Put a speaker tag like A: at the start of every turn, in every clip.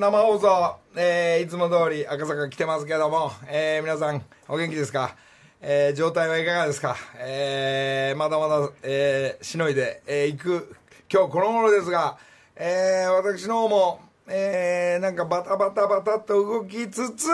A: 生放送、えー、いつも通り赤坂来てますけども、えー、皆さん、お元気ですか？えー、状態はいかがですか？えー、まだまだ、えー、しのいで、えー、行く、今日この頃ですが、えー、私の方も、えー、なんかバタバタバタと動きつつ、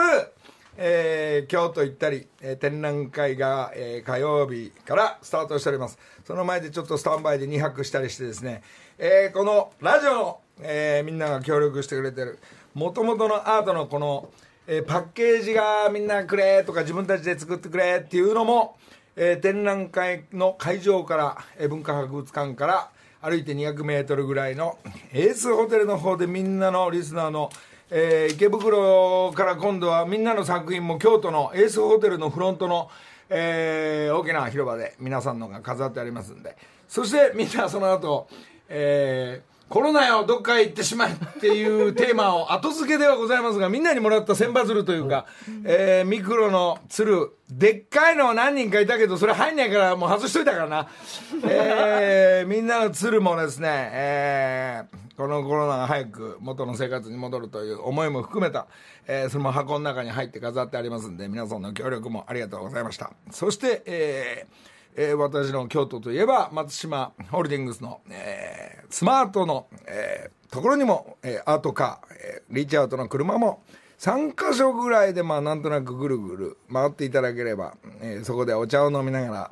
A: えー、京都行ったり、えー、展覧会が、えー、火曜日からスタートしております。その前でちょっとスタンバイで2泊したりしてですね、えー、このラジオの、えー、みんなが協力してくれてる、もともとのアートのこの、えー、パッケージがみんなくれとか自分たちで作ってくれっていうのも、えー、展覧会の会場から、えー、文化博物館から歩いて200メートルぐらいのエースホテルの方でみんなのリスナーの、えー、池袋から今度はみんなの作品も京都のエースホテルのフロントの、えー、大きな広場で皆さんのが飾ってありますんで。そしてみんなその後、えーコロナよどっかへ行ってしまえっていうテーマを後付けではございますがみんなにもらった千羽鶴というか、えー、ミクロの鶴でっかいのは何人かいたけどそれ入んないからもう外しといたからな、えー、みんなの鶴もですね、えー、このコロナが早く元の生活に戻るという思いも含めた、えー、その箱の中に入って飾ってありますんで皆さんの協力もありがとうございました。そして、えーえー、私の京都といえば松島ホールディングスの、えー、スマートの、えー、ところにも、えー、アートカー、えー、リチャートの車も3か所ぐらいでまあなんとなくぐるぐる回っていただければ、えー、そこでお茶を飲みながら、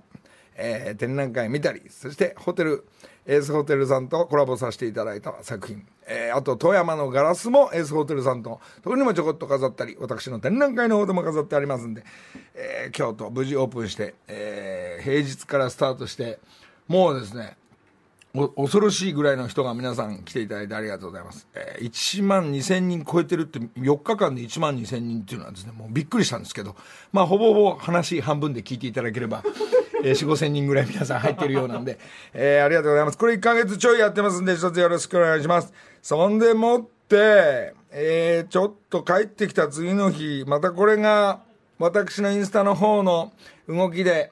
A: えー、展覧会見たりそしてホテルエースホテルさんとコラボさせていただいた作品、えー、あと富山のガラスもエースホテルさんとそこにもちょこっと飾ったり私の展覧会の方でも飾ってありますんで、えー、京都無事オープンして、えー、平日からスタートしてもうですね恐ろしいぐらいの人が皆さん来ていただいてありがとうございます。えー、1万2000人超えてるって、4日間で1万2000人っていうのはですね、もうびっくりしたんですけど、まあ、ほぼほぼ話半分で聞いていただければ、えー、4、5千人ぐらい皆さん入ってるようなんで、えー、ありがとうございます。これ1ヶ月ちょいやってますんで、一つよろしくお願いします。そんでもって、えー、ちょっと帰ってきた次の日、またこれが、私のインスタの方の動きで、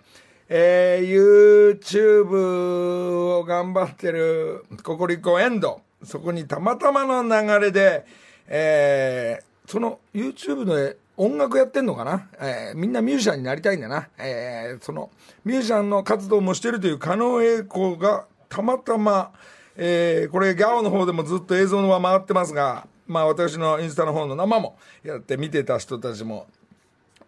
A: えー、YouTube を頑張ってるココリコエンド、そこにたまたまの流れで、えー、その YouTube で音楽やってんのかな、えー、みんなミュージシャンになりたいんだな。えー、そのミュージシャンの活動もしてるという狩野英孝がたまたま、えー、これギャオの方でもずっと映像のまま回ってますが、まあ私のインスタの方の生もやって見てた人たちも、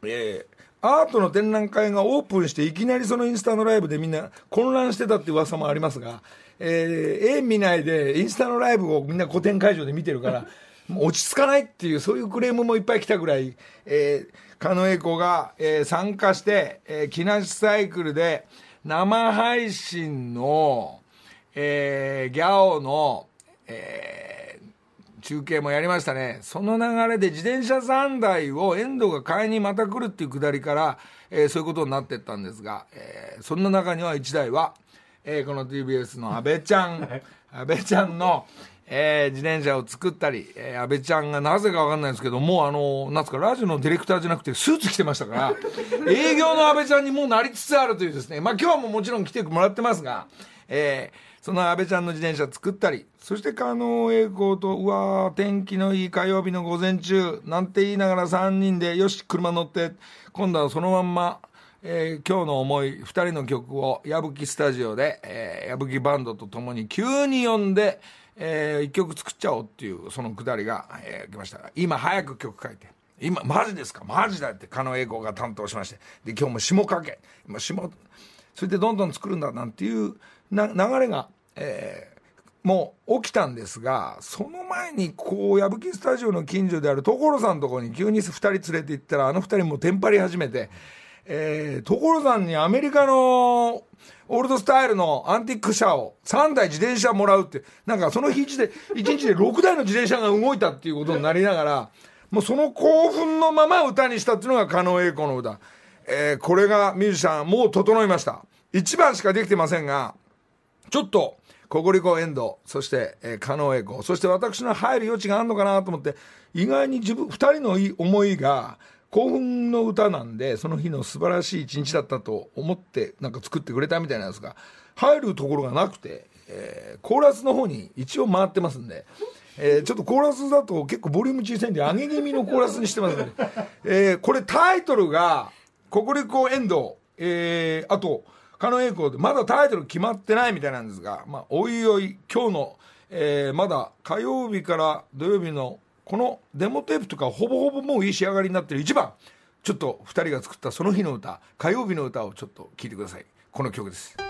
A: えー、アートの展覧会がオープンしていきなりそのインスタのライブでみんな混乱してたって噂もありますが、えー、絵見ないでインスタのライブをみんな古典会場で見てるから、落ち着かないっていう、そういうクレームもいっぱい来たぐらい、えー、狩野英孝が、えー、参加して、えー、木梨サイクルで生配信の、えー、ギャオの、えー、中継もやりましたね。その流れで自転車3台を遠藤が買いにまた来るっていうくだりから、えー、そういうことになっていったんですが、えー、そんな中には1台は、えー、この TBS の安倍ちゃん、安倍ちゃんの、えー、自転車を作ったり、えー、安倍ちゃんがなぜかわかんないですけど、もうあの、なんすか、ラジオのディレクターじゃなくてスーツ着てましたから、営業の安倍ちゃんにもうなりつつあるというですね、まあ今日ももちろん来てもらってますが、えー、その安倍ちゃんの自転車作ったり、そして加納栄光と、うわー、天気のいい火曜日の午前中、なんて言いながら3人で、よし、車乗って、今度はそのまんま、えー、今日の思い、2人の曲を矢吹スタジオで、えー、矢吹バンドと共に急に呼んで、えー、1曲作っちゃおうっていう、そのくだりが、えー、来ました今早く曲書いて。今、マジですか？マジだって、加納栄光が担当しまして。で、今日も下かけ。今、下、それでどんどん作るんだなんていうな流れが、えー、もう起きたんですが、その前にこう、矢吹スタジオの近所である所さんのとこに急に2人連れて行ったら、あの2人もテンパり始めて、えー、所さんにアメリカのオールドスタイルのアンティック車を3台自転車もらうって、なんかその日1で、1日で6台の自転車が動いたっていうことになりながら、もうその興奮のまま歌にしたっていうのが狩野英孝の歌。えー、これがミュージシャン、もう整いました。1番しかできてませんが、ちょっと、ココリコエンド、そして、えー、加納栄子、そして私の入る余地があるのかなと思って、意外に自分、二人の思いが、興奮の歌なんで、その日の素晴らしい一日だったと思って、なんか作ってくれたみたいなんですが、入るところがなくて、えー、コーラスの方に一応回ってますんで、えー、ちょっとコーラスだと結構ボリューム小さいんで、上げ気味のコーラスにしてますね。えー、これタイトルが、ココリコ遠藤、えー、あと、狩野英孝で、まだタイトル決まってないみたいなんですが、まあ、おいおい、今日の、えー、まだ火曜日から土曜日のこのデモテープとかほぼほぼもういい仕上がりになってる一番、ちょっと2人が作ったその日の歌、火曜日の歌をちょっと聴いてください。この曲です。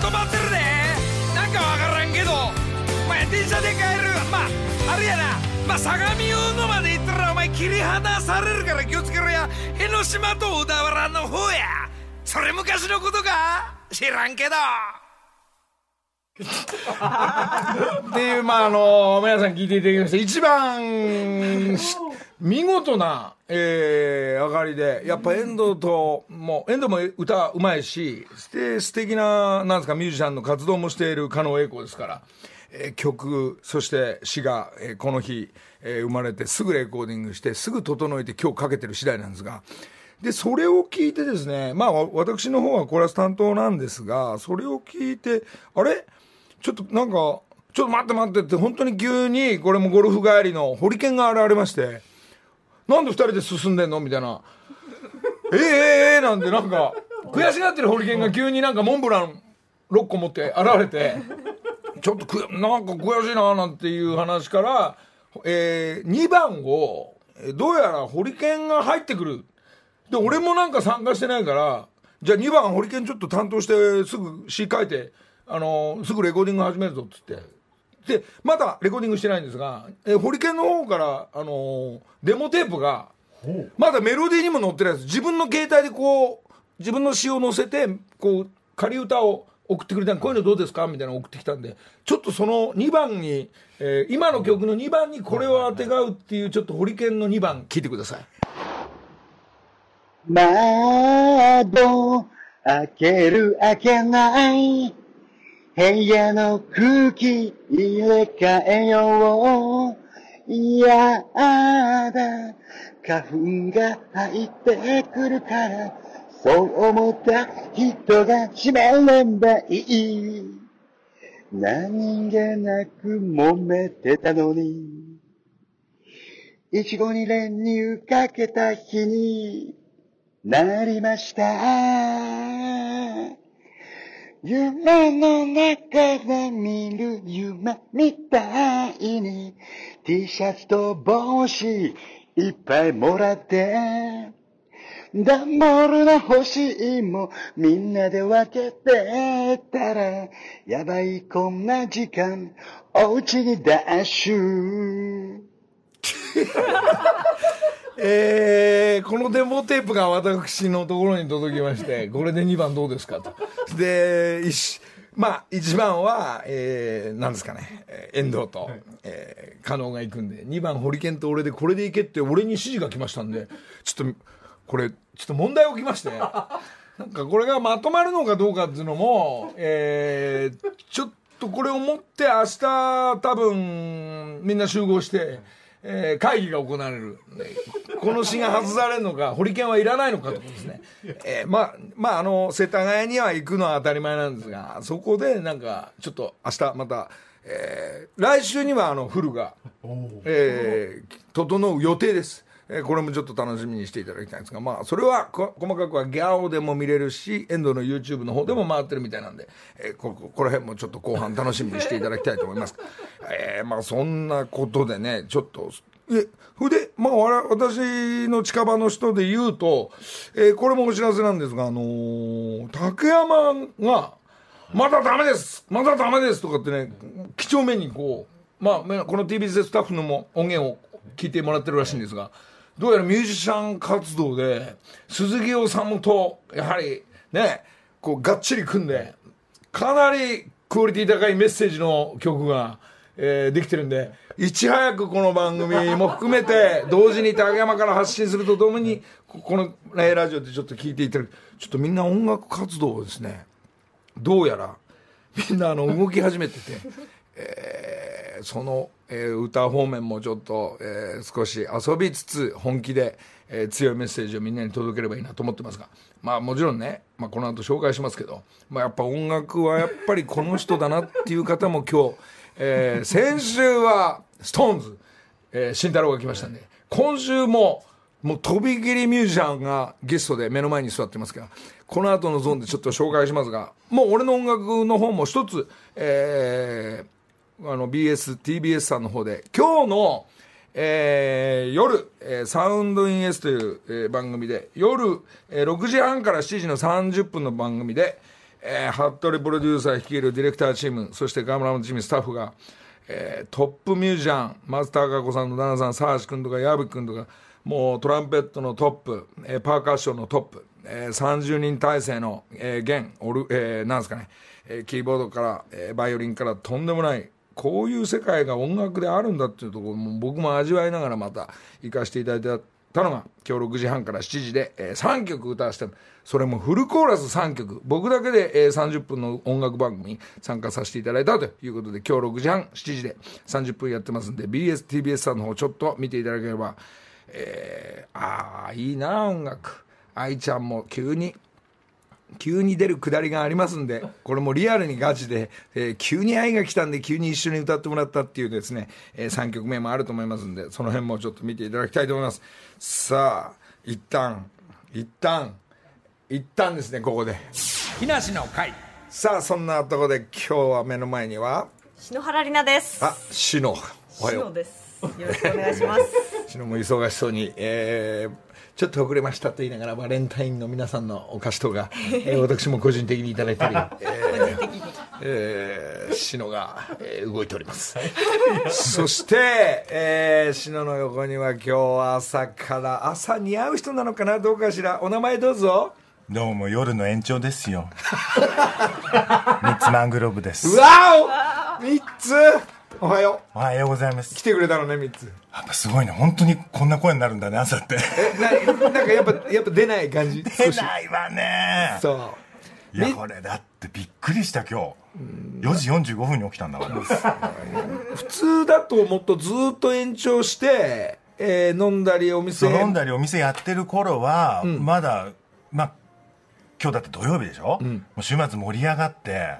B: 止まってるでなんかわからんけど。まあ電車で帰る。まああれやな。まあ相模大野まで行ったらお前切り離されるから気をつけろや。江ノ島と小田原の方や。それ昔のことか？知らんけど。
A: っていうまああの皆さん聞いていただきました。一番見事な、えー、上がりで、やっぱ遠藤と、もう、遠藤も歌うまいし、で、素敵な、なんですか、ミュージシャンの活動もしている加納栄子ですから、えー、曲、そして詩が、えー、この日、えー、生まれて、すぐレコーディングして、すぐ整えて今日かけてる次第なんですが、で、それを聞いてですね、まあ、私の方はコーラス担当なんですが、それを聞いて、あれ？ちょっとなんか、ちょっと待って待ってって、本当に急に、これもゴルフ帰りのホリケンが現れまして、なんで2人で進んでんの？みたいな。えー、えー、えー、なんてなんか、悔しがってるホリケンが急になんかモンブラン6個持って現れて、ちょっとく、なんか悔しいななんていう話から、えー、2番を、どうやらホリケンが入ってくる。で、俺もなんか参加してないから、じゃあ2番ホリケンちょっと担当してすぐ詩書いて、あのー、すぐレコーディング始めるぞっつって。で、まだレコーディングしてないんですが、えホリケンの方から、あのー、デモテープが、まだメロディーにも載ってないです。自分の携帯でこう、自分の詩を載せて、こう、仮歌を送ってくれたんこういうのどうですかみたいなの送ってきたんで、ちょっとその2番に、えー、今の曲の2番にこれをあてがうっていう、ちょっとホリケンの2番、聞いてください。
C: 窓開ける開けない部屋の空気入れ替えよう。いやだ。花粉が入ってくるから、そう思った人が閉めればいい。何気なく揉めてたのに、いちごに練乳かけた日になりました。夢の中で見る夢みたいに。T シャツと帽子いっぱいもらって。段ボールの欲しいもみんなで分けてたら。やばいこんな時間お家にダッシュ
A: えー、このデモテープが私のところに届きまして、これで2番どうですか？と。で、まあ、1番は、えー、なんですかね、遠藤と、はい、えー、加納が行くんで、2番、ホリケンと俺で、これで行けって俺に指示が来ましたんで、ちょっと、これ、ちょっと問題起きまして、なんかこれがまとまるのかどうかっていうのも、えー、ちょっとこれを持って明日多分みんな集合して、えー会議が行われる。この詩が外されるのか、ホリケンはいらないのかとかですね。えーまあ、まあ、あの、世田谷には行くのは当たり前なんですが、そこでなんか、ちょっと明日また、えー来週にはあの、フルが、えー整う予定です。えこれもちょっと楽しみにしていただきたいんですが、まあ、それは細かくはギャオでも見れるし、遠藤の YouTube の方でも回ってるみたいなんで、えーこここの辺もちょっと後半楽しみにしていただきたいと思います。えーまあ、そんなことでね、ちょっと、え、それで、まあ、私の近場の人で言うと、えーこれもお知らせなんですが、あのー竹山が、まだダメですまだダメですとかってね、几帳面にこう、まあ、この TBS スタッフのも音源を聞いてもらってるらしいんですが、どうやらミュージシャン活動で、鈴木治と、やはりね、こう、がっちり組んで、かなりクオリティ高いメッセージの曲が、えーできてるんで、いち早くこの番組も含めて、同時に竹山から発信するとともに、ここの、ね、ラジオでちょっと聞いていただく。ちょっとみんな音楽活動をですね、どうやらみんなあの動き始めてて、えーその、えー歌方面もちょっと、えー少し遊びつつ本気で、えー強いメッセージをみんなに届ければいいなと思ってますがまあもちろんね、まあ、この後紹介しますけど、まあ、やっぱ音楽はやっぱりこの人だなっていう方も今日、えー先週は SixTONES、えー慎太郎が来ましたんで今週ももうとびきりミュージシャンがゲストで目の前に座ってますから、この後のゾーンでちょっと紹介しますが、もう俺の音楽の方も一つ、えーあの BS、TBS さんの方で、今日の、えー夜、えーサウンドイン S という、えー番組で、夜、えー6時半から7時の30分の番組で、えー、服部プロデューサー率いるディレクターチーム、そしてガムラムチームスタッフが、えートップミュージシャン、松田孝子さんの旦那さん、沢橋君とか矢吹君とか、もうトランペットのトップ、えーパーカッションのトップ、えー30人体制の、えー弦、オル、えーなんですかね、えーキーボードから、えーバイオリンからとんでもない、こういう世界が音楽であるんだっていうところも僕も味わいながらまた行かせていただいたのが今日6時半から7時で、え3曲歌わせてそれもフルコーラス3曲僕だけで、えー30分の音楽番組に参加させていただいたということで今日6時半7時で30分やってますんで BSTBS さんの方ちょっと見ていただければ、えーああいいな音楽。愛ちゃんも急に急に出るくだりがありますんで、これもリアルにガチで、えー急に愛が来たんで急に一緒に歌ってもらったっていうですね、え3曲目もあると思いますんで、その辺もちょっと見ていただきたいと思います。さあ、一旦、一旦、一旦ですね、ここで。
B: 木梨の会
A: さあ、そんなところで今日は目の前には、
D: 篠原里奈です。
A: あ、しの、おはよう。
D: 篠です。よろしくお願いします。
A: しのも忙しそうに、えーちょっと遅れましたと言いながらバレンタインの皆さんのお菓子とか、えー私も個人的にいただいたり、えー
D: 個人的に。
A: えー、篠が、えー動いております。そして、えー、篠の横には今日は朝から、朝似合う人なのかなどうかしら。お名前どうぞ。
E: どうも夜の延長ですよ。ミツマングローブです。
A: わお三つおはよ
E: おはようございます
A: う。来。てくれたのね、三つ。
E: やっぱすごいね。本当にこんな声になるんだね、朝って。
A: え、な、なんかやっぱ、やっぱ出ない感じ？
E: 出。ないわね。
A: そう。
E: いや、
A: み
E: これだってびっくりした今日。4時45分に起きたんだから。
A: 普通だともっとずっと延長して、えー飲んだりお店
E: 飲んだりお店やってる頃は、まだ、まあ、今日だって土曜日でしょ、もう週末盛り上がって、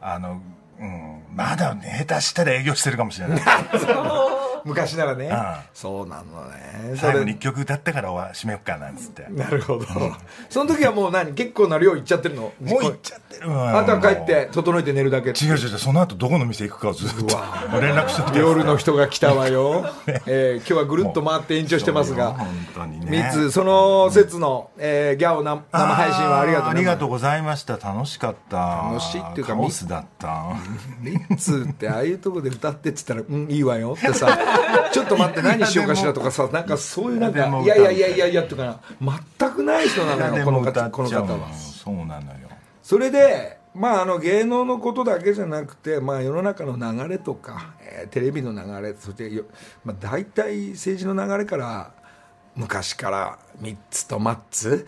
E: あの、うん、まだね、下手したら営業してるかもしれない。
A: 昔ならね、
E: ん。
A: そうなのね。そ
E: 最後
A: れ。
E: に一曲歌ってからは締めよっかなんつって。
A: なるほど、その時はもう何？結構な量いっちゃってるの？
E: もう行っちゃってる。わ
A: あとは帰って整えて寝るだけ
E: 違う違う違うその後どこの店行くかをずっと連絡して
A: 夜の人が来たわよ、えー今日はぐるっと回って延長してますが。
E: 本当にね。
A: 三つその説の、えーギャオな生配信はありがとう
E: ありがとうございました。楽しかった。
A: 楽しいっていうか
E: カオスだった。
A: 三つってああいうとこで歌ってっつったら「うんいいわよ」ってさ「ちょっと待って何しようかしら」とかさなんかそういうなんか
E: でも「
A: いやいやいやいやいや」っていうかな全くない人なの
E: で
A: よこの方この方は
E: そうなのよ。
A: それでまああの芸能のことだけじゃなくて、まあ、世の中の流れとか、えーテレビの流れそしてよ、まあ、大体政治の流れから昔から3つとマッツ。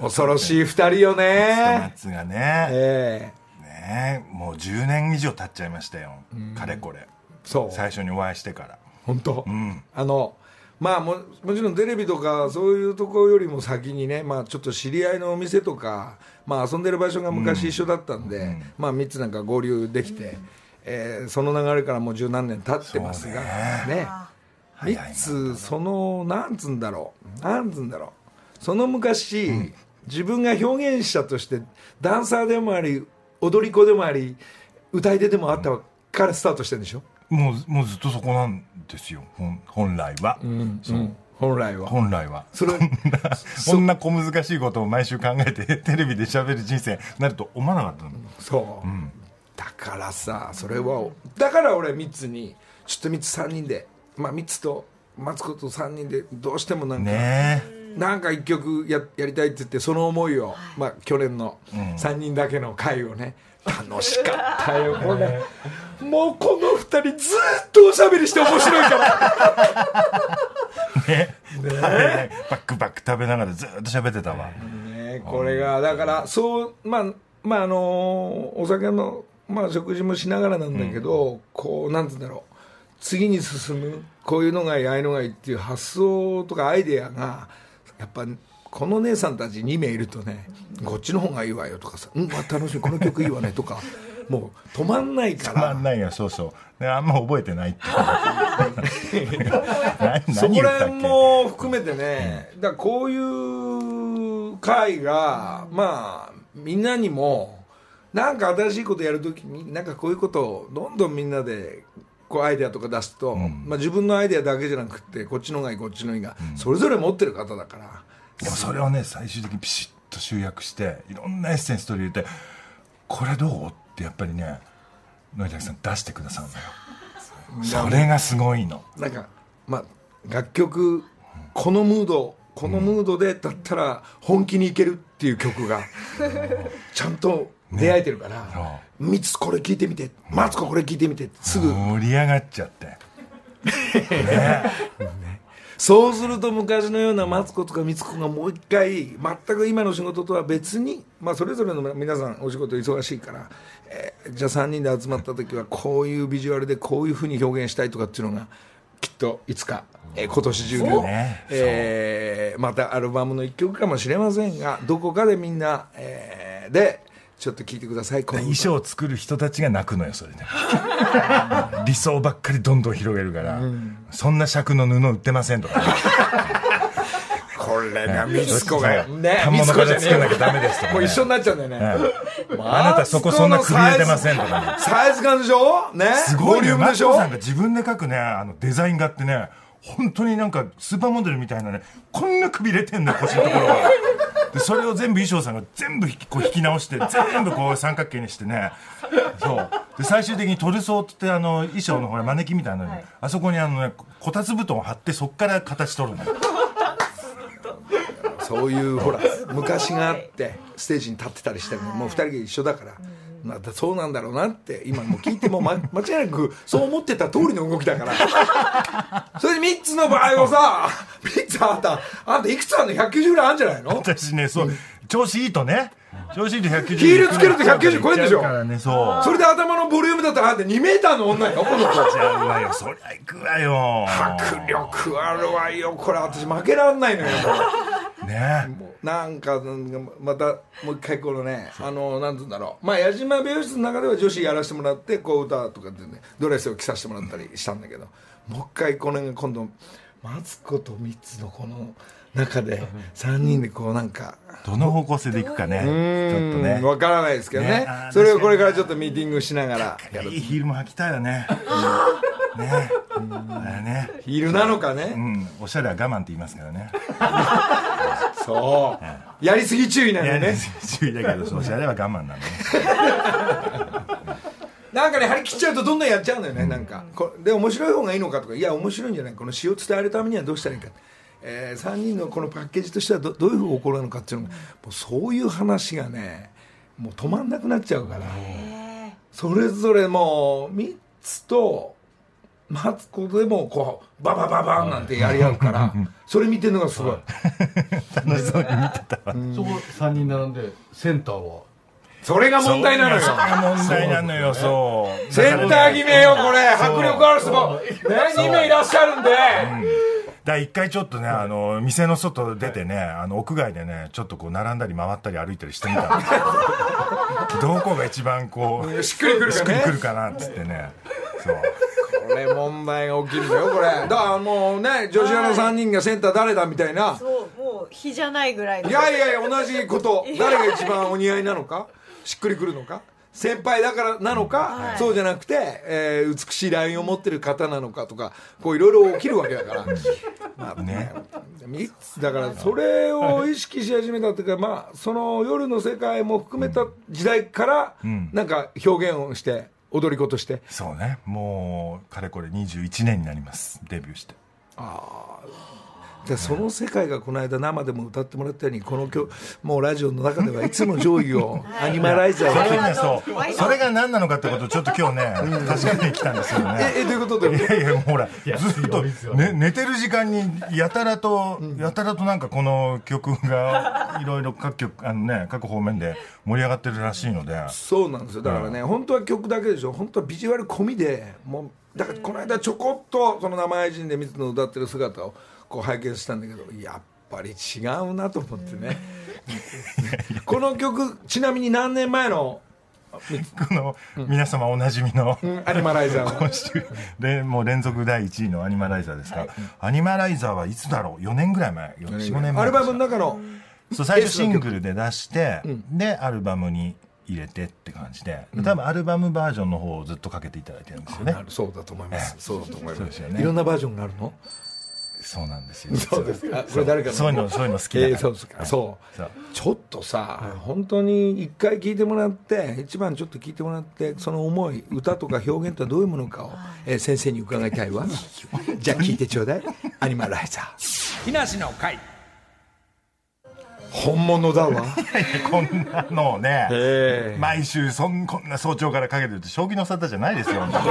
A: 恐ろしい2人よね。
E: 夏がね。
A: え
E: ねもう10年以上経っちゃいましたよ。かれこれ。
A: えそう。
E: 最初にお会いしてから。
A: 本当、あのまあももちろんテレビとかそういうところよりも先にね、まあ、ちょっと知り合いのお店とか、まあ、遊んでる場所が昔一緒だったんで、まあ、3つなんか合流できて、えーその流れからもう十何年経ってますがね。3つそのなんつうんだろう。なんつうんだろう。その昔、自分が表現者としてダンサーでもあり踊り子でもあり歌い手でもあったからスタートしてるんでしょ、
E: もうもうずっとそこなんですよ。本本来は、そう。
A: 本来は。
E: 本来は。
A: それ
E: そんな小難しいことを毎週考えてテレビで喋る人生になると思わなかったの。
A: そう、だからさそれはだから俺3つにちょっと3つ3人でまあ3つとマツコと3人でどうしてもなんか、
E: ね
A: なんか一曲ややりたいって言ってその思いを、まあ、去年の3人だけの会をね楽しかったよこれもうこの2人ずっとおしゃべりして面白いから。
E: えね。ね。バックバック食べながらずっと喋ってたわ。
A: ねこれがだからそうまあまああのお酒の、まあ、食事もしながらなんだけど、こうなんつうんだろう。次に進むこういうのがいいああいうのがいいっていう発想とかアイデアがやっぱこの姉さんたち2名いるとねこっちの方がいいわよとかさ「うん、まあ、楽しみこの曲いいわね」とかもう止まんないから。
E: たまんないよそうそう。であんま覚えてないって。何
A: そこら辺も含めてね、だからこういう会が、まあ、みんなにも、なんか新しいことやるときに、なんかこういうことをどんどんみんなで、こうアイデアとか出すと、まあ、自分のアイデアだけじゃなくて、こっちのがいい、こっちのいいが、それぞれ持ってる方だから、
E: でもそれをね最終的にピシッと集約していろんなエッセンス取り入れてこれどう？ってやっぱりね野崎さん出してくださるのよ。それがすごいの。
A: なんか、まあ、楽曲、このムード、このムードでだったら本気にいけるっていう曲が、ちゃんと出会えてるから、三つこれ聞いてみて、マツコこれ聞いてみて、すぐ、
E: 盛り上がっちゃって
A: そうすると昔のようなマツコとか三つ子がもう一回、全く今の仕事とは別に、まあ、それぞれの皆さんお仕事忙しいから、えーじゃあ3人で集まった時はこういうビジュアルでこういうふうに表現したいとかっていうのがきっといつか、えー今年中に
E: ね。
A: えーまたアルバムの一曲かもしれませんがどこかでみんな、えーでちょっと聞いてください。
E: 衣装を作る人たちが泣くのよそれね 理想ばっかりどんどん広げるから、そんな尺の布売ってませんとかね、
A: これが三つ子が。ね
E: 反物から作らなきゃダメですとかね。
A: もう一緒になっちゃうんだよね、
E: あなたそこそんな首入れてませんとかね。
A: サイズ感でしょ？ね？
E: すごいねマ
A: ボリュームでしょ？
E: ツコさんが自分で描くねあのデザイン画ってね本当になんかスーパーモデルみたいなねこんな首入れてんのよ腰のところが。でそれを全部衣装さんが全部引きこう引き直して全部こう三角形にしてね。そう。で最終的にトルソーってあの衣装のほらマネキンみたいなのに、あそこにあのねこたつ布団を貼ってそっから形取るのよ。
A: そういうほら昔があってステージに立ってたりしてももう二人が一緒だから、またそうなんだろうなって今もう聞いても、ま、間違いなくそう思ってた通りの動きだから。それで3つの場合をさ3つあんたあんたいくつあんの？190ぐらいあるんじゃないの？
E: 私ねそう調子いいとね。調子いいと190
A: ヒールつけると190超えんでしょ？
E: からねそう。
A: それで頭のボリュームだったらあんた2メーターの女よこの子。
E: ちゃうわよそりゃ行くわよ。
A: 迫力あるわよ。これ私負けらんないのよ
E: ね。
A: もうなんかなんかまたもう一回このねあのなんつうんだろう。まあ矢島美容室の中では女子やらせてもらってこう歌とかでねドレスを着させてもらったりしたんだけどもう一回これが今度マツコとミツのこの中で3人でこうなんか
E: どの方向性で行くかね。ちょっとね。
A: わからないですけどね。それをこれからちょっとミーティングしながらやる
E: いいヒールも履きたいよねね。あれね。
A: ヒールなのか
E: う
A: ね
E: ん。おしゃれは我慢って言いますからね。
A: そう。やりすぎ注意なの
E: いや
A: ね
E: 注意だけどそうおしゃれは我慢なんだね。
A: なんかね張り切っちゃうとどんどんやっちゃうのよね、なんか。こで面白い方がいいのかとかいや面白いんじゃないこの詩を伝えるためにはどうしたらいいか、え3人のこのパッケージとしてはどどういう方向なのかっていうのが、もうそういう話がねもう止まんなくなっちゃうから、それぞれもう3つとマツコでもこうババババンなんてやり合うからそれ見てるのがすごい、
E: 楽しそうに見てたわ。
F: そこ3人並んでセンターは？
A: それが問題なのよ。
E: それが問題なのよそう
A: センター決めよこれ。迫力ある人もね2名いらっしゃるんで。
E: だから一回ちょっとね、あの、店の外出てね、あの、屋外でね、ちょっとこう、並んだり回ったり歩いたりしてみたの。どこが一番こう、
A: しっくりくる
E: しっくり
A: かね
E: くるかなっつってね。そう。
A: これ問題が起きるんだよこれ。だからもうね女子アナ3人がセンター誰だみたいな。
D: そうもう日じゃないぐらいの。
A: いやいやいや同じこと。誰が一番お似合いなのか？しっくりくるのか？先輩だからなのか、
D: はい。
A: そうじゃなくて、えー美しいラインを持ってる方なのかとかこういろいろ起きるわけだから、まあ
E: ね。
A: だからそれを意識し始めたっていうか、まあ、その夜の世界も含めた時代から、
E: ん。
A: なんか表現をして踊り子として
E: そうね。もう、かれこれ21年になります。デビューして。
A: でその世界がこの間生でも歌ってもらったようにこの曲もうラジオの中ではいつも上位を アニマライザーを
E: それそう
D: の。
E: それが何なのかってことをちょっと今日ね、確かめに来たんですよね。
A: ええどういうこと？で
E: いやいや、もうほら、ずっと、ね、寝てる時間に、やたらと、やたらとなんかこの曲が、いろいろ各曲、あのね、各方面で盛り上がってるらしいので、
A: そうなんですよ。だからね、本当は曲だけでしょ。本当はビジュアル込みでもうだからこの間ちょこっとその生配信で水野歌ってる姿をこう拝見したんだけどやっぱり違うなと思ってね。この曲ちなみに何年前の？
E: この、皆様おなじみの、
A: アニマライザー。の
E: 今週でもう連続第1位のアニマライザーですから、アニマライザーはいつだろう？4年ぐらい前。45年前。
A: アルバムの中の？
E: そう最初シングルで出して、でアルバムに入れてって感じで、多分アルバムバージョンの方をずっとかけていただいてるんですよね。
A: なるそうだと思います。そうだと思います。
E: ね。
A: いろんなバージョンがあるの？
E: そうなんですよ。
A: そうですか。これ誰かの？
E: そういうのそういうの好きだ。から、
A: えーそうですか。そう。
E: そう。
A: ちょっとさ、本当に一回聞いてもらって一番ちょっと聞いてもらってその思い歌とか表現とはどういうものかを、えー先生に伺いたいわ。じゃあ聞いてちょうだい。アニマライザー
B: 木梨の会。
A: 本物だわ。
E: こんなのをね、
A: ええ。
E: 毎週そんこんな早朝からかけてるって将棋の沙汰じゃないですよ。本当に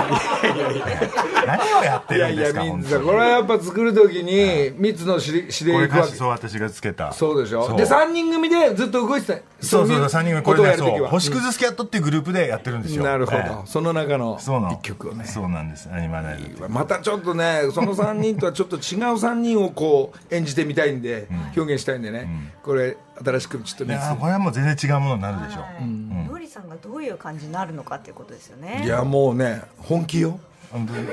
E: 何をやって
A: いやい
E: るんですか
A: やみんな
E: 本当に。
A: これはやっぱ作る時に蜜のしりしで
E: これ
A: いくわけ。
E: 歌詞そう私がつけた。
A: そうでしょ？で3人組でずっと動いてた。
E: そうそうそう3人組これねそう。星屑スキャットっていうグループでやってるんですよ。
A: なるほど、
E: ええ。
A: その中の
E: そうなの。
A: 一曲をね。
E: そうなんです。アニ
A: またちょっとねその3人とはちょっと違う3人をこう演じてみたいんで、表現したいんでね、これ新しくちょっと
E: い
A: ね
E: やこれはもう全然違うものになるでしょ。う、
D: ノリさんがどういう感じになるのかっていうことですよね。
A: いやもうね本気よ
E: 本当に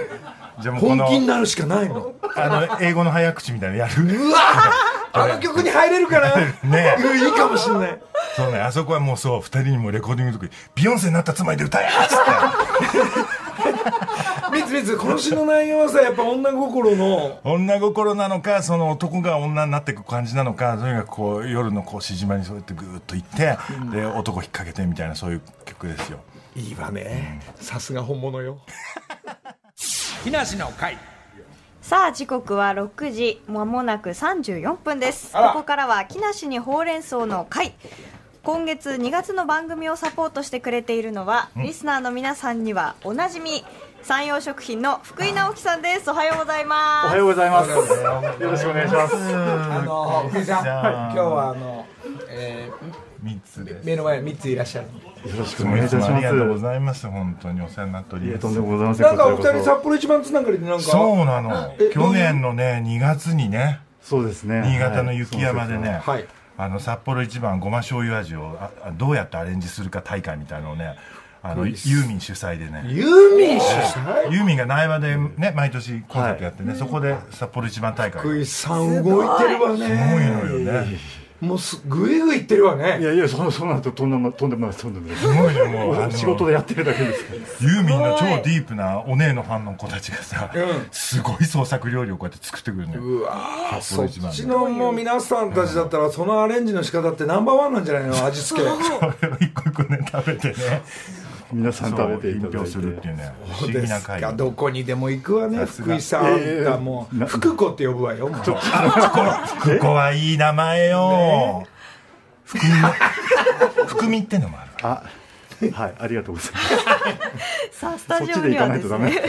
E: じゃあもうこ
A: 本
E: の
A: 気になるしかないの。
E: あの英語の早口みたいなのやる。
A: うわあの曲に入れるかな。
E: ね。
A: うんいいかもしれない。
E: そうねあそこはもうそう2人にもレコーディングの時ビヨンセになったつもりで歌えっつって。
A: みつみつこの詩の内容はさやっぱ女心の。
E: 女心なのかその男が女になっていく感じなのかとにかくこう夜のこうしじまにそうやってグーッと行って、で男引っ掛けてみたいなそういう曲ですよ。
A: いいわね。さすが本物よ
B: 木梨の会。
D: さあ時刻は6時まもなく34分です。ここからは木梨にほうれん草の会。今月2月の番組をサポートしてくれているのは、リスナーの皆さんにはおなじみ山陽食品の福井直樹さんです。おはようございます。
F: おはようございます。よろしくお願いします。
A: あの福井さん、
F: はい
A: 今日はあの、え
E: 3つです。
A: ー目の前に3ついらっしゃる。
F: よろしくお願いいたします。
E: ありがとうございます。本当にお世話になっております。
F: とんでもございません。
A: なんかお二人札幌一番つながりでなんか。
E: そうなの。
A: え
E: 去年のね2月にね。
F: そうですね。
E: 新潟の雪山でね、
A: はい。
E: あの札幌一番ごま醤油味をああどうやってアレンジするか大会みたいなのをねあのユーミン主催でね。
A: ユーミン主催？
E: ユーミンが苗場でね毎年コンサートやってね、そこで札幌一番大会
A: 福井さん動いてるわね。
E: すごいのよね
A: もうすぐいぐいいってるわ
F: い
A: ね
F: やいや、そそうなるととんでもとんでもないとんでもない。
E: すごいよもう
F: 仕事でやってるだけですから。
E: ユーミンの超ディープなお姉のファンの子たちがさ、
A: うん。
E: すごい創作料理をこうやって作ってくるのよ。
A: うわそっ
E: 幌一番
A: ちのもう皆さんたちだったらそのアレンジの仕方ってナンバーワンなんじゃないの？味付け。
E: それを一個一個ね食べてね
F: 皆さん食べていた
E: するっていう
F: て。
E: ね不
A: そう
E: 思議
A: です
E: な会
A: か。どこにでも行くわね福井さんあん
F: ええ
A: たもう
F: な
A: 福子って呼ぶわよもう。
E: 福子はいい名前よ。福美福美ってのもある
F: あ、はい、ありがとうございます。
D: さあスタジオにはですね。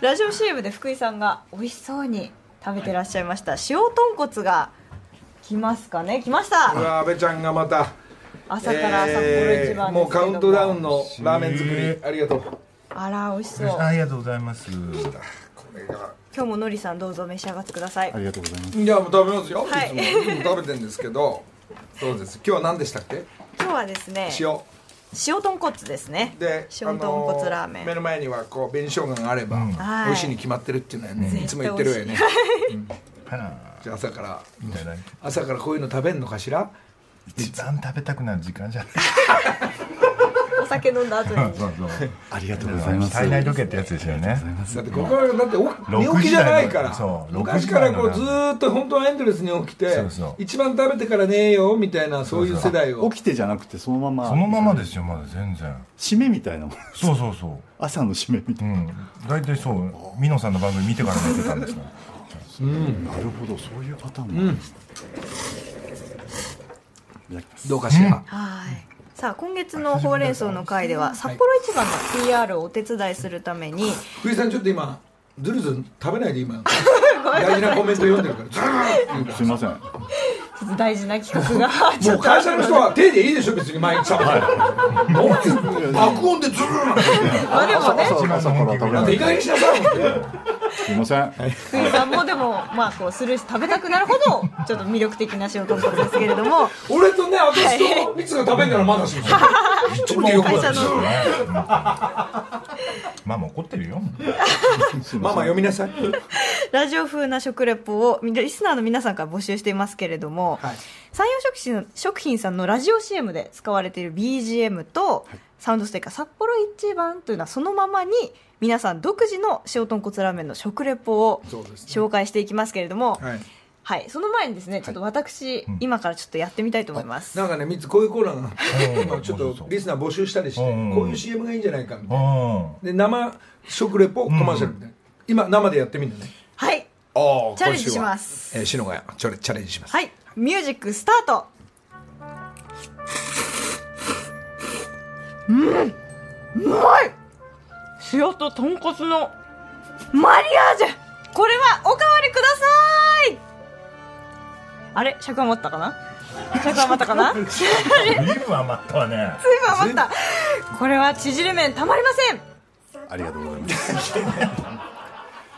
D: ラジオ CM で福井さんが美味しそうに食べてらっしゃいました。塩豚骨が来ますかね？来ました。
A: うわ安倍ちゃんがまた
D: 朝から札幌一番ですけども,、
A: もうカウントダウンのラーメン作りありがとう。
D: あら美味しそう。
E: ありがとうございます。
D: 今日ものりさんどうぞ召し上がってください。
F: ありがとうございます。
A: いやもう食べますよ、
D: はい。
A: い、つも。食べてるんですけど。そうです。今日は何でしたっけ？
D: 今日はですね
A: 塩。
D: 塩豚骨ですね。
A: で
D: 塩豚骨ラーメン、
A: あの目の前にはこう紅生姜があれば、
D: はい。
A: 美味しいに決まってるっていうのはね、
D: 絶対
A: いつも言ってるわよね。
E: は
A: じゃあ朝から朝からこういうの食べんのかしら？
E: 一番食べたくなる時間じゃない。
D: お酒飲んだ後に。
E: そうそう
F: ありがとうございます。
E: 体内時計ってやつですよね。
A: だってここからだってお寝起きじゃないから。
E: そう
A: 昔からこう
E: 6時
A: ずっと本当はエンドレスに起きて
E: そうそう。
A: 一番食べてから寝えよみたいなそういう世代を。
F: 起きてじゃなくてそのまま。
E: そのままですよまだ全然。
F: 締めみたいなもん。
E: そうそうそう。
F: 朝の締めみたい
E: うん。大体そう。美濃さんの番組見てから寝てたんですよ
F: ななるほど。そういうパターンも。あるん。ですねいただきます
A: どうかしら、
D: はい。さあ今月のほうれん草の会では札幌一番の PR をお手伝いするために
A: 福井さんちょっと今ずるずる食べないで今。大事なコメント読んでるから
F: すいません。
D: ちょっと大事な企画が。
A: もう会社の人は手でいいでしょ別に毎日。食べて爆音でズルーなんて
D: まあでもね。
F: 朝朝から食べない。
A: なんていい加減にしなさい
F: すいません。
D: 福井さんもでもまあこうするし食べたくなるほどちょっと魅力的な塩豚骨ですけれども。
A: 俺とね私とミツが食べんならまだしも一番よく
D: 会社の
E: ママ怒ってるよ
A: ママ読みなさい。
D: ラジオ風な食レポをリスナーの皆さんから募集していますけれども、
A: はい。
D: 山陽食品食品さんのラジオ CM で使われている BGM と、サウンドステッカー札幌一番というのはそのままに皆さん独自の塩豚骨ラーメンの食レポを紹介していきますけれども、
A: はい。
D: はい、その前にですねちょっと私、今からちょっとやってみたいと思います、
A: なんかねミツこういうコーナーが
E: うん。
A: 今ちょっとリスナー募集したりして
E: うん。
A: こういう CM がいいんじゃないかみたいな。
E: うん。
A: で生食レポコマーシャルみたいな。今生でやってみるのね。
D: はい。
A: ああ
D: チャレンジします。
A: えー篠がチャレチャレンジします。
D: はい。ミュージックスタート。うん。うまい塩と豚骨のマリアージュ。これはおかわりください。あれ？尺余ったかな？尺余ったかな？
E: 随分余ったわね
D: ぶん余った。これは縮れ麺たまりません。
F: ありがとうございます。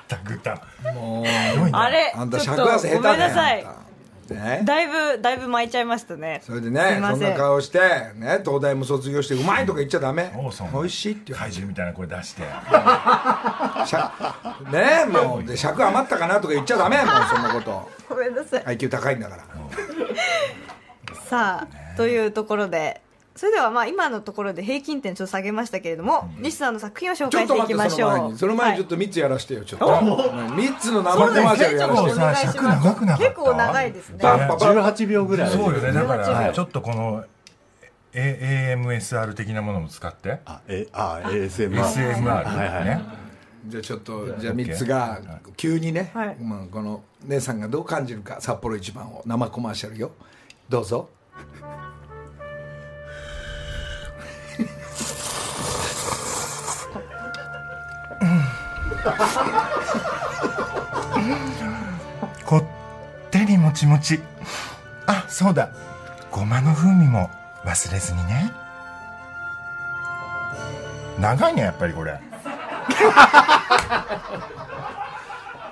E: たくた
A: もう
D: あれ？
A: あんた
D: ちょっ
A: 尺合わせ下手
D: ごめんなさい
A: ね。
D: だいぶだいぶ巻いちゃいましたね。
A: それでねそんなん顔してね東大も卒業してうまいとか言っちゃダメ。美味しいって
E: 怪獣みたいな声出して。
A: 尺ねもうで尺余ったかなとか言っちゃダメ。もうそんなこと。
D: ごめんなさい。
A: IQ 高いんだから。
D: さあというところでそれではまあ今のところで平均点ちょっと下げましたけれども、リスナーの作品を紹介していき
A: と待ってそ
D: ましょう
A: の前にその前にちょっ
D: と
A: と3つやらしてよちょっと。3つの生コマーシャルやらしてよ。
E: そうさ尺長くなかった
D: 結構長いですね。
A: バンバンバン
F: 18秒ぐらい。
E: そうよね。だか
D: 18秒。
E: らちょっとこの AMSR 的なものも使って。
F: あえあ ASMR
E: SMR
F: はいはい。
E: ね
A: じゃあちょっとじゃあ3つが急にね、
D: はい。
A: まあ、この姉さんがどう感じるか札幌一番を生コマーシャルよ。どうぞ
E: こってりもちもち。あそうだ。ごまの風味も忘れずにね。長いねやっぱりこれ。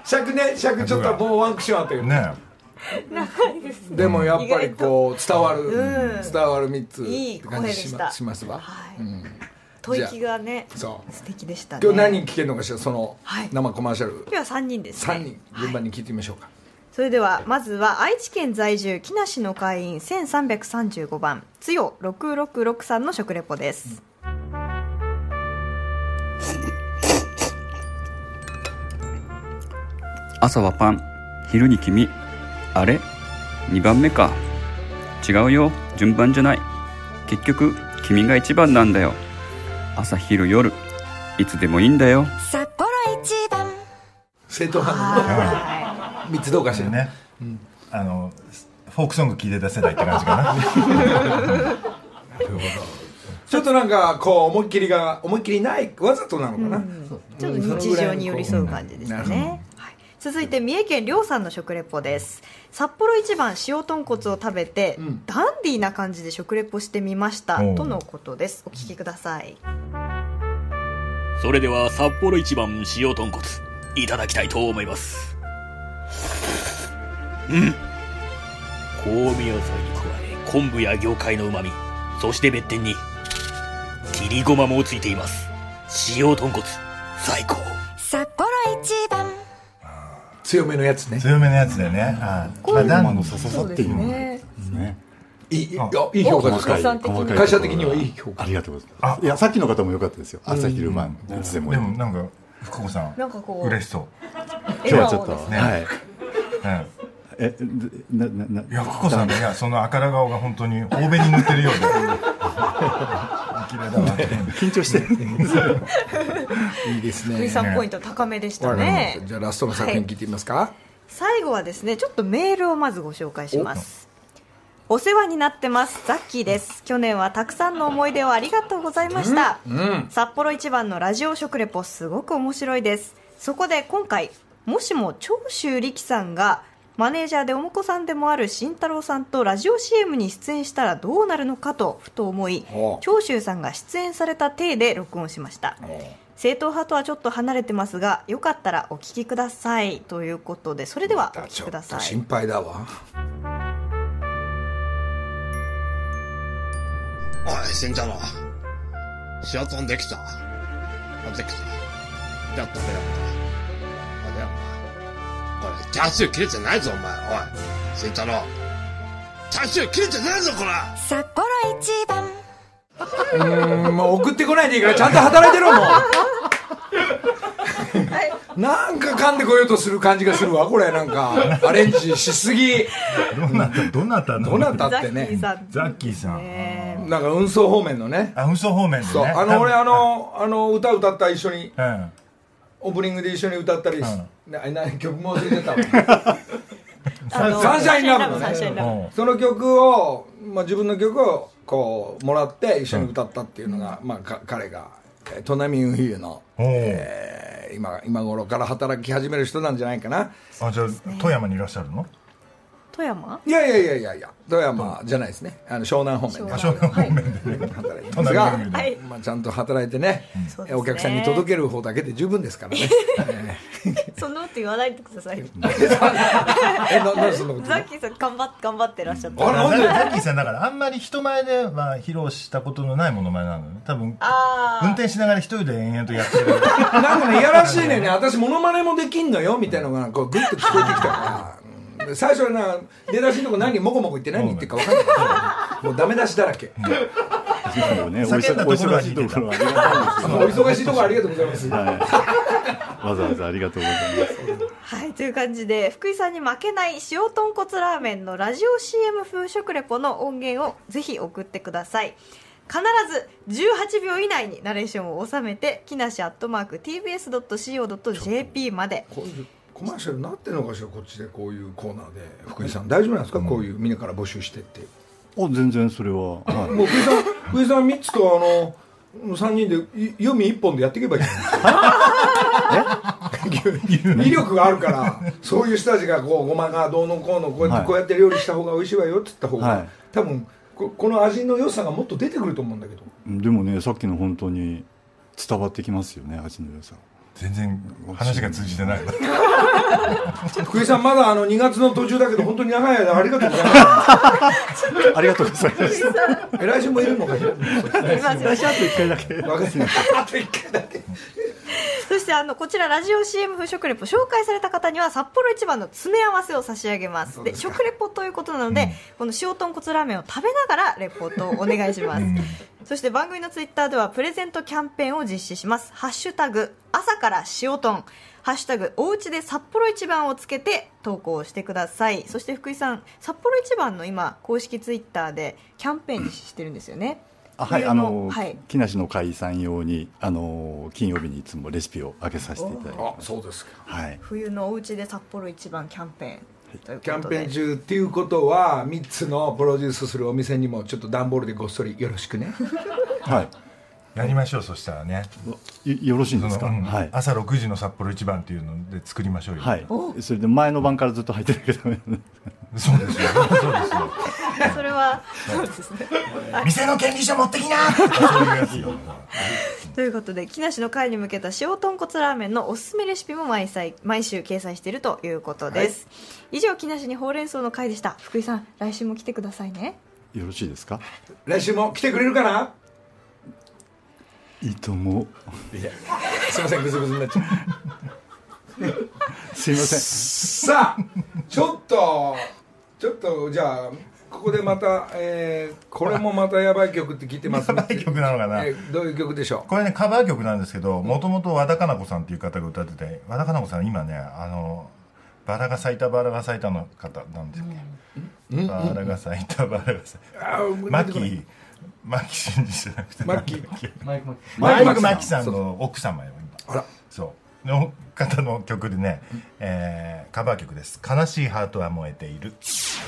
A: 尺ね尺ちょっともうワンクッションあったけど、
E: ね
A: でもやっぱりこう伝わる、
D: うん。
A: 伝わる3つ
D: いい
A: って感じしま
D: し
A: ますわ、
D: はい。
A: うん
D: 吐息がね
A: そう。
D: 素敵でしたね。
A: 今日何人聞けるのかしら？その
D: はい。
A: 生コマーシャル、
D: 今日は3人ですね。
A: 3人。順番に聞いてみましょうか、
D: それではまずは愛知県在住木梨の会員1335番。つよ666の食レポです、
G: 朝はパン。昼に君。あれ？2番目か。違うよ。順番じゃない。結局君が一番なんだよ朝昼夜いつでもいいんだよ。
H: 札幌一番。
A: 正統派の3つどうかしら
E: ね、あのフォークソング聴いてた世代って感じかな。
A: ちょっとなんかこう思いっきりが思いっきりないわざとなのかな、
D: ちょっと日常に寄り添う感じですね、はい、続いて三重県りょうさんの食レポです。札幌一番塩豚骨を食べて、ダンディーな感じで食レポしてみました。とのことです。お聞きください。
H: それでは札幌一番塩豚骨いただきたいと思います。うん。香味野菜に加え昆布や魚介の旨味そして別点に切りごまもついています。塩豚骨最高。
I: 札幌一番
A: 強めのやつね。
E: 強めのやつだよねはいまあ
F: のさささっていうのが
D: ね
F: ね。
A: いい評価です。か会社的にはいい評価。
F: ありがとうございます。いやさっきの方も良かったですよ。朝昼晩いつでも
E: でもなんか福子さん
D: なんかこう
E: 嬉しそ
F: 今日はちょっと
E: ね。
F: はい、
E: う、うん。
F: えでななない
E: や福子さんねいやその赤ら顔が本当に欧米に塗ってるようで綺麗だわ。
F: 緊張してる。
A: いいですね。
D: 福井さんポイント高めでしたね。
A: じゃあラストの作品聞いてみますか、
D: 最後はですねちょっとメールをまずご紹介します。お世話になってますザッキーです。去年はたくさんの思い出をありがとうございました、札幌一番のラジオ食レポすごく面白いです。そこで今回もしも長州力さんがマネージャーでお婿さんでもある慎太郎さんとラジオ CM に出演したらどうなるのかとふと思い長州さんが出演された体で録音しました正統派とはちょっと離れてますがよかったらお聞きくださいということでそれではお聞きください
A: と心配だわ
J: おい、しんちゃんの。シアトンできた。あできた。やったね、やった。あれやれ、チャーシュー切れてないぞ、お前。おい。しんちゃんの。チャーシュー切れてないぞ、これ。
I: 札幌一番。
A: うんもう送ってこないでいいからちゃんと働いてろもう。なんか噛んでこようとする感じがするわこれなんか。アレンジしすぎ。
E: どなたどなたの？
A: どなたってね。
E: ザッキーさん。
D: ね。
A: なんか運送方面のね。
E: あ嘘方面でね。
A: そうあの俺あのあの歌歌った一緒に。
E: うん
A: オープニングで一緒に歌ったりし、なな曲も忘れてたわ。
D: あの
A: サンシャインラブのね。その曲を、まあ、自分の曲をこうもらって一緒に歌ったっていうのが、まあ、か彼がえートナミンフィーユの、えー今今頃から働き始める人なんじゃないかな。
E: あじゃあ富山にいらっしゃるの？
D: 富山？
A: いやいやいやいやいや富山じゃないですね。あの湘南方面で。
E: あ湘南方面でね。
A: 働いてますが、
D: はい。
A: まあ、ちゃんと働いてね、お客さんに届ける方だけで十分ですからね。
D: そんなこと言わないでください。
A: えななんでそんなこと？
D: ザッキーさん頑張って頑張ってらっしゃった。
A: あなんで
E: ザッキーさんだからあんまり人前では披露したことのないものまねなのね。多分
D: あ
E: 運転しながら一人で延々とやってる。
A: なんかねいやらしいねね。私モノマネもできんのよみたいなのがこうグッと聞こえてきたから最初はな出だしのとこ何もこもこ言って何言ってるか分かんない。もうダメ出しだらけ。
F: もうねお忙しいところはありがたい
A: お忙しいところありがとうございます。
F: はい、わざわざありがとうございます。
D: はいという感じで福井さんに負けない塩豚骨ラーメンのラジオ CM 風食レポの音源をぜひ送ってください。必ず18秒以内にナレーションを収めて木梨アットマーク TBS.CO.JP まで。
A: こういうコマーシャルになってんのかしらこっちでこういうコーナーで。福井さん大丈夫なんですか、こういうみんなから募集してって。
F: お、全然それは、はい。
A: もう福井さん 福井さん3つとあの3人でい読み1本でやっていけばいいじゃないですか。威力があるからそういう人たちがこうごまがどうのこうのこうやって、
F: はい。
A: こうやって料理した方が美味しいわよって言った方が、
F: はい。
A: 多分ここの味の良さがもっと出てくると思うんだけど。
F: でもね、さっきの本当に伝わってきますよね、味の良さ。
E: 全然話が通じてない。
A: 福井さんまだあの2月の途中だけど本当に長い間ありがとうございま
F: ありがとうございます。
A: す来週もいるのかしら
F: 私 あと一回だけ。
A: わかりましたあと1回だけ。
D: そしてあのこちらラジオ CM 風食レポ紹介された方には札幌一番の詰め合わせを差し上げます。で食レポということなので、この塩豚骨ラーメンを食べながらレポートをお願いします、そして番組のツイッターではプレゼントキャンペーンを実施します。ハッシュタグ朝から塩豚ハッシュタグおうちで札幌一番をつけて投稿してください。そして福井さん札幌一番の今公式ツイッターでキャンペーン実施してるんですよね。
F: あはい、
D: 冬
F: あの、
D: はい
F: 木梨の会さん用に、あの、金曜日にいつもレシピを上げさせていただいて。
A: あそうですか
F: はい。
D: 冬のおうちで札幌一番キャンペーン
A: キャンペーン中っていうことは3つのプロデュースするお店にもちょっと段ボールでごっそりよろしくね
F: はい。
E: やりましょうそしたらね。
F: よよろしいんですか、
E: うん。
F: はい。
E: 朝6時の札幌一番っていうので作りましょうよ。
F: はい。それで前の晩からずっと入ってなきゃダメ
E: そうですよ。そうですよ。
D: それはそうですね。
E: 店の権利書持ってきな！
D: ということで木梨の会に向けた塩豚骨ラーメンのおすすめレシピも毎歳毎週掲載しているということです、以上木梨にほうれん草の会でした。福井さん来週も来てくださいね。
F: よろしいですか？
A: 来週も来てくれるかな？い
F: いとも
A: いやすいませんグズグズになっちゃう。
F: すいません。
A: さあちょっとちょっとじゃあここでまた、えーこれもまたやばい曲って聞いてます
E: やばい曲なのかな。
A: えーどういう曲でしょ
E: これねカバー曲なんですけどもともと和田かな子さんっていう方が歌ってて和田かな子さん今ねあのバラが咲いたバラが咲いたの方なんですっけ、バラが咲いたバラが咲いた。マキマキ真二じゃなくて
A: マッキー。
E: マイク
A: マキさん
E: キさんの奥様よ今。
A: あら。
E: そう。の方の曲でね、えーカバー曲です「悲しいハートは燃えている」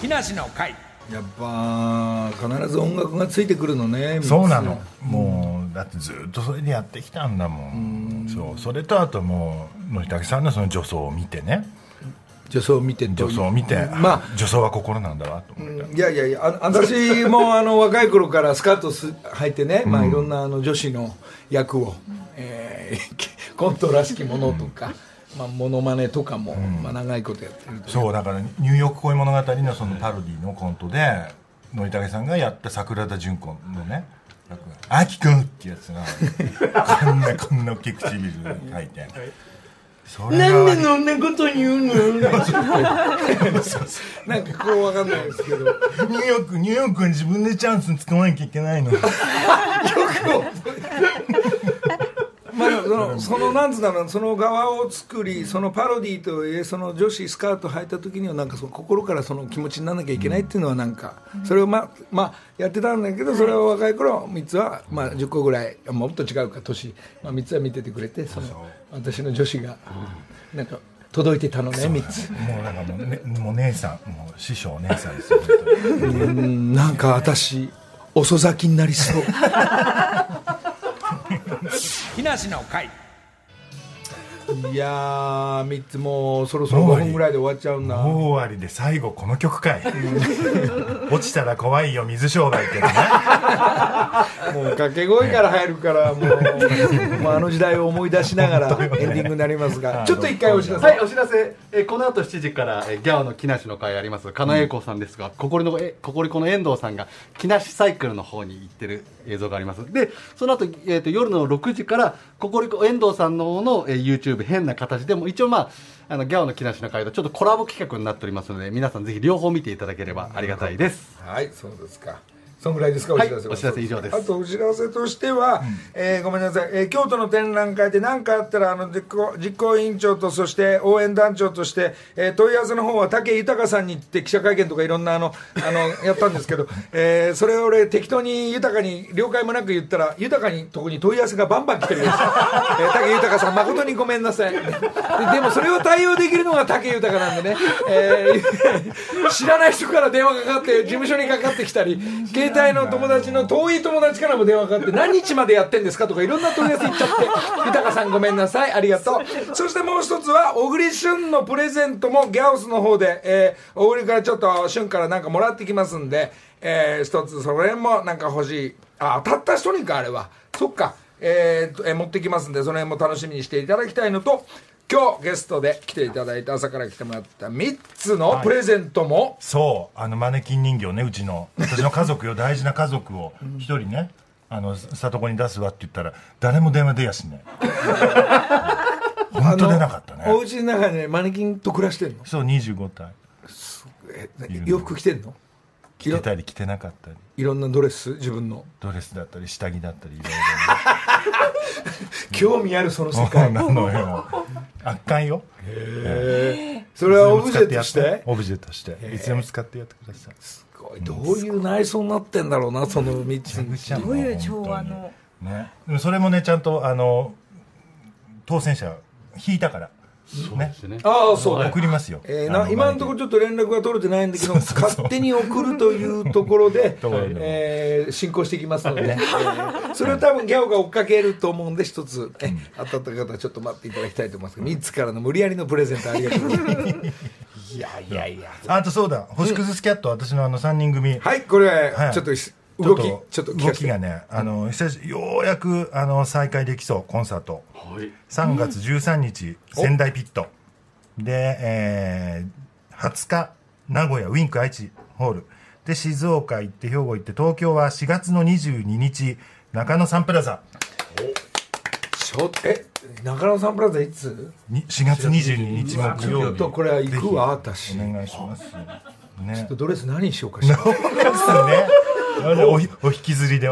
B: 木梨の会。
A: やっぱ必ず音楽がついてくるのね
E: そうなの。もうだってずっとそれでやってきたんだもん。そう。それとあともう野竹さんのその女装を見てね
A: 女装を見て
E: 女装を見て、
A: ま
E: 女装は心なんだわと思って、
A: いやいやいやあ私もあの若い頃からスカートす履いてね、まあ、いろんなあの女子の役を、えー コントらしきものとか、まあ、モノマネとかも、まあ、長いことやってると
E: そうだから「ニューヨーク恋物語」のそのパロディのコントで野竹さんがやった桜田淳子のね役が「あきくん」ってやつが こんなこんな大きい唇書いて。それが
A: なんでそんなこと言うの なんかこうわかんないですけど。
E: ニューヨークニューヨークは自分でチャンス使わなきゃいけないの
A: まあ、そのそのなんつうんだろうその側を作りそのパロディーとはいえその女子スカート履いた時にはなんかその心からその気持ちにならなきゃいけないっていうのはなんか、それをまあまあやってたんだけどそれを若い頃3つはまあ10個ぐらいもっと違うか年、まあ、3つは見ててくれてその私の女子がなんか届いてたのね3つ。
E: もうなんかもう,、ね、もう姉さんもう師匠姉さんですよ
A: うんなんか私遅咲きになりそう
B: 木梨の会。
A: いやー3つもうそろそろ5分ぐらいで終わっちゃうんだ。
E: もう終わりで最後この曲かい。落ちたら怖いよ水商売ってね。
A: もう掛け声から入るからもうもうあの時代を思い出しながらエンディングになりますがちょっと一回お知らせ。
K: はい、お知らせ。えーこの後7時から、えーギャオの木梨の会あります、狩野英孝さんですが、ここりの、え、ここりこの遠藤さんが、木梨サイクルの方に行ってる映像があります。で、その後、えっ、と、夜の6時から、ここりこ遠藤さんの方の、えー YouTube 変な形でも、一応まあ、あの、ギャオの木梨の会とちょっとコラボ企画になっておりますので、皆さんぜひ両方見ていただければありがたいです。
A: はいそうですかそんぐらいですか？お
K: はい。
A: 知らせは、
K: お知らせ以上です。
A: あとお知らせとしては、えーごめんなさい、えー京都の展覧会で何かあったらあの実行実行委員長とそして応援団長として、えー問い合わせの方は武豊さんに行って記者会見とかいろんなあのあのやったんですけど、えーそれを俺適当に豊かに了解もなく言ったら豊かにとこに問い合わせがバンバン来てるよ、えー、武豊さん誠にごめんなさい。ででもそれを対応できるのが武豊なんでね、えー知らない人から電話かかって事務所にかかってきたり携帯の友達の遠い友達からも電話かかって 何日までやってんですかとかいろんな問い合わせ行っちゃって 豊さんごめんなさいありがとう。そしてもう一つは小栗旬のプレゼントもギャオスの方で、えー、小栗からちょっと旬からなんかもらってきますんで、えー、一つそれもなんか欲しい。あ当たった人にかあれは。そっか。えーとえー持ってきますんでその辺も楽しみにしていただきたいのと今日ゲストで来ていただいた朝から来てもらった3つのプレゼントも、
E: そうあのマネキン人形ねうちの。私の家族よ大事な家族を。一人ねあの里子に出すわって言ったら誰も電話出やしね。本当出なかったね。
A: お家の中にねマネキンと暮らしてんの？
E: そう25体。
A: え洋服着てんの？
E: 着てたり着てなかったり。
A: いろんなドレス？自分の。
E: ドレスだったり下着だったりいろい
A: 興味あるその
E: ろ
A: 世界。
E: なのよ。圧巻よ。
A: へえそれはオブジェとして？
E: オブジェとして。いつでも使ってやってください。
A: すごい。どういう内装になってんだろうなその3つに。
D: どういう調和の。
E: ね。それもねちゃんとあの当選者引いたからね。
K: ね。
A: ああそう
E: 送りますよ。
A: えーな今のところちょっと連絡が取れてないんだけど勝手に送るというところで えー進行していきますので、えーそれを多分ギャオが追っかけると思うんで一つ、え当たった方はちょっと待っていただきたいと思います。けど3つからの無理やりのプレゼントありがとう。ございますいやいやいや。
E: あとそうだ。星屑スキャット、私のあの3人組。
A: はいこれ、
E: はい。
A: ちょっと動きちょっと聞
E: 動きがね、あのようやくあの再開できそうコンサート。
K: はい。
E: 3月13日、仙台ピット。で、えー20日名古屋ウィンク愛知ホール。で静岡行って兵庫行って東京は4月の22日中野サンプラザ。
A: しょえ中野サンプラザいつ？
E: に4月22日木
A: ちょ
E: 曜日。
A: っとこれは行くわ
E: ぜ
A: 私。
E: ひお願いします。ね。
A: ドレス何にしようかしら。
E: ねお引きずりで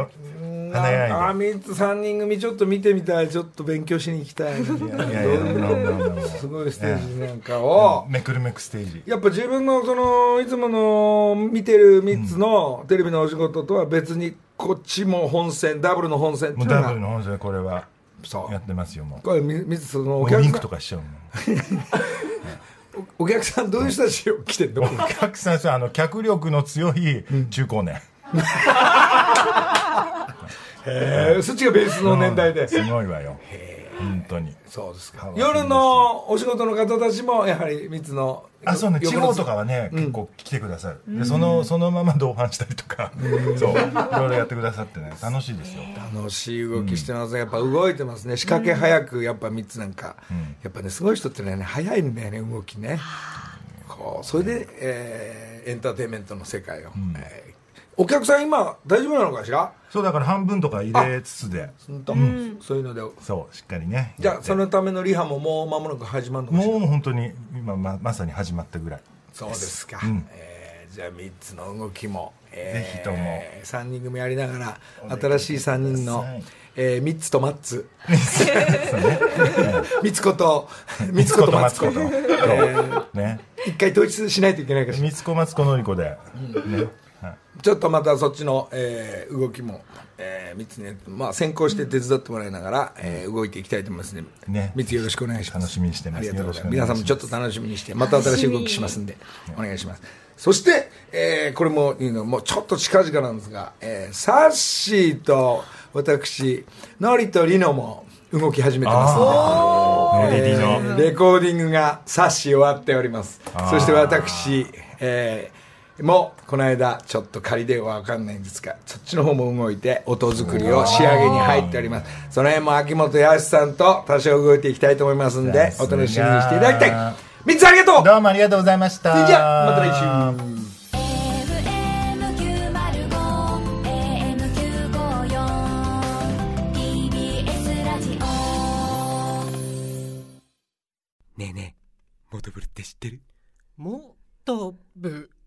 E: 華やいで。
A: あ3つ3人組ちょっと見てみたい。ちょっと勉強しに行きたい。
E: いやいやまあまあまあ
A: すごいステージなんかを、
E: めくるめくステージ。
A: やっぱ自分のそのいつもの見てる3つのテレビのお仕事とは別にこっちも本線ダブルの本線っていうのが
E: もうダブルの本線これは
A: そう。
E: やってますよもう。
A: これ3つそのお客さん。
E: リンクとかしちゃうもん。
A: お お客さんどういう人たちを来てんの？
E: お客さんあの脚力の強い中高年、
A: へえそっちがベースの年代で、
E: うんすごいわよ。本当に。
A: そうですか。夜のお仕事の方たちもやはり3つの
E: あそうね。地方とかはね、結構来てくださる。でそのそのまま同伴したりとか、そう。いろいろやってくださってね楽しいですよ。
A: 楽しい動きしてますね、やっぱ動いてますね。仕掛け早くやっぱ3つなんか、やっぱねすごい人ってね早いんだよね動きね。こうそれで、えーエンターテインメントの世界を、えーお客さん今大丈夫なのかしら？
E: そうだから半分とか入れつつで。
A: そういうので。
E: そうしっかりね。
A: じゃあそのためのリハももう間もなく始まるのかしら？
E: もう本当に今ままさに始まったぐらい。
A: そうですか、
E: うん。
A: えーじゃあ3つの動きも、
E: ぜひとも。
A: 3人組やりながら新しい3人のえー、3つとマッツ。三つ子と三つ子とマツコ
E: とマツ。コと。
A: えー
E: ね。
A: 一回統一しないといけないかしら
E: 三つ子マツコのりこで、ねはい
A: ちょっとまたそっちの、えー動きも、えー、三つね、まあ、先行して手伝ってもらいながら、えー動いていきたいと思いますので、
E: ね。
A: 三つよろしくお願いします。
E: 楽しみにしてます。
A: ありがとうございます。皆さんもちょっと楽しみにしてまた新しい動きしますんでお願いします。そして、えーこれもいいのもうちょっと近々なんですが、えーサッシーと私ノリとリノも動き始めてますのでえーレコーディングがサッシー終わっております。そして私、えーもうこの間ちょっと仮では分かんないんですがそっちの方も動いて音作りを仕上げに入っております。その辺も秋元康さんと多少動いていきたいと思いますんでお楽しみにしていただきたい。3つありがとう
E: どうもありがとうございました
A: それじゃあまた来週
I: AM954TBS ラジオ。
B: ねえねえモトブルって知ってる？モトブ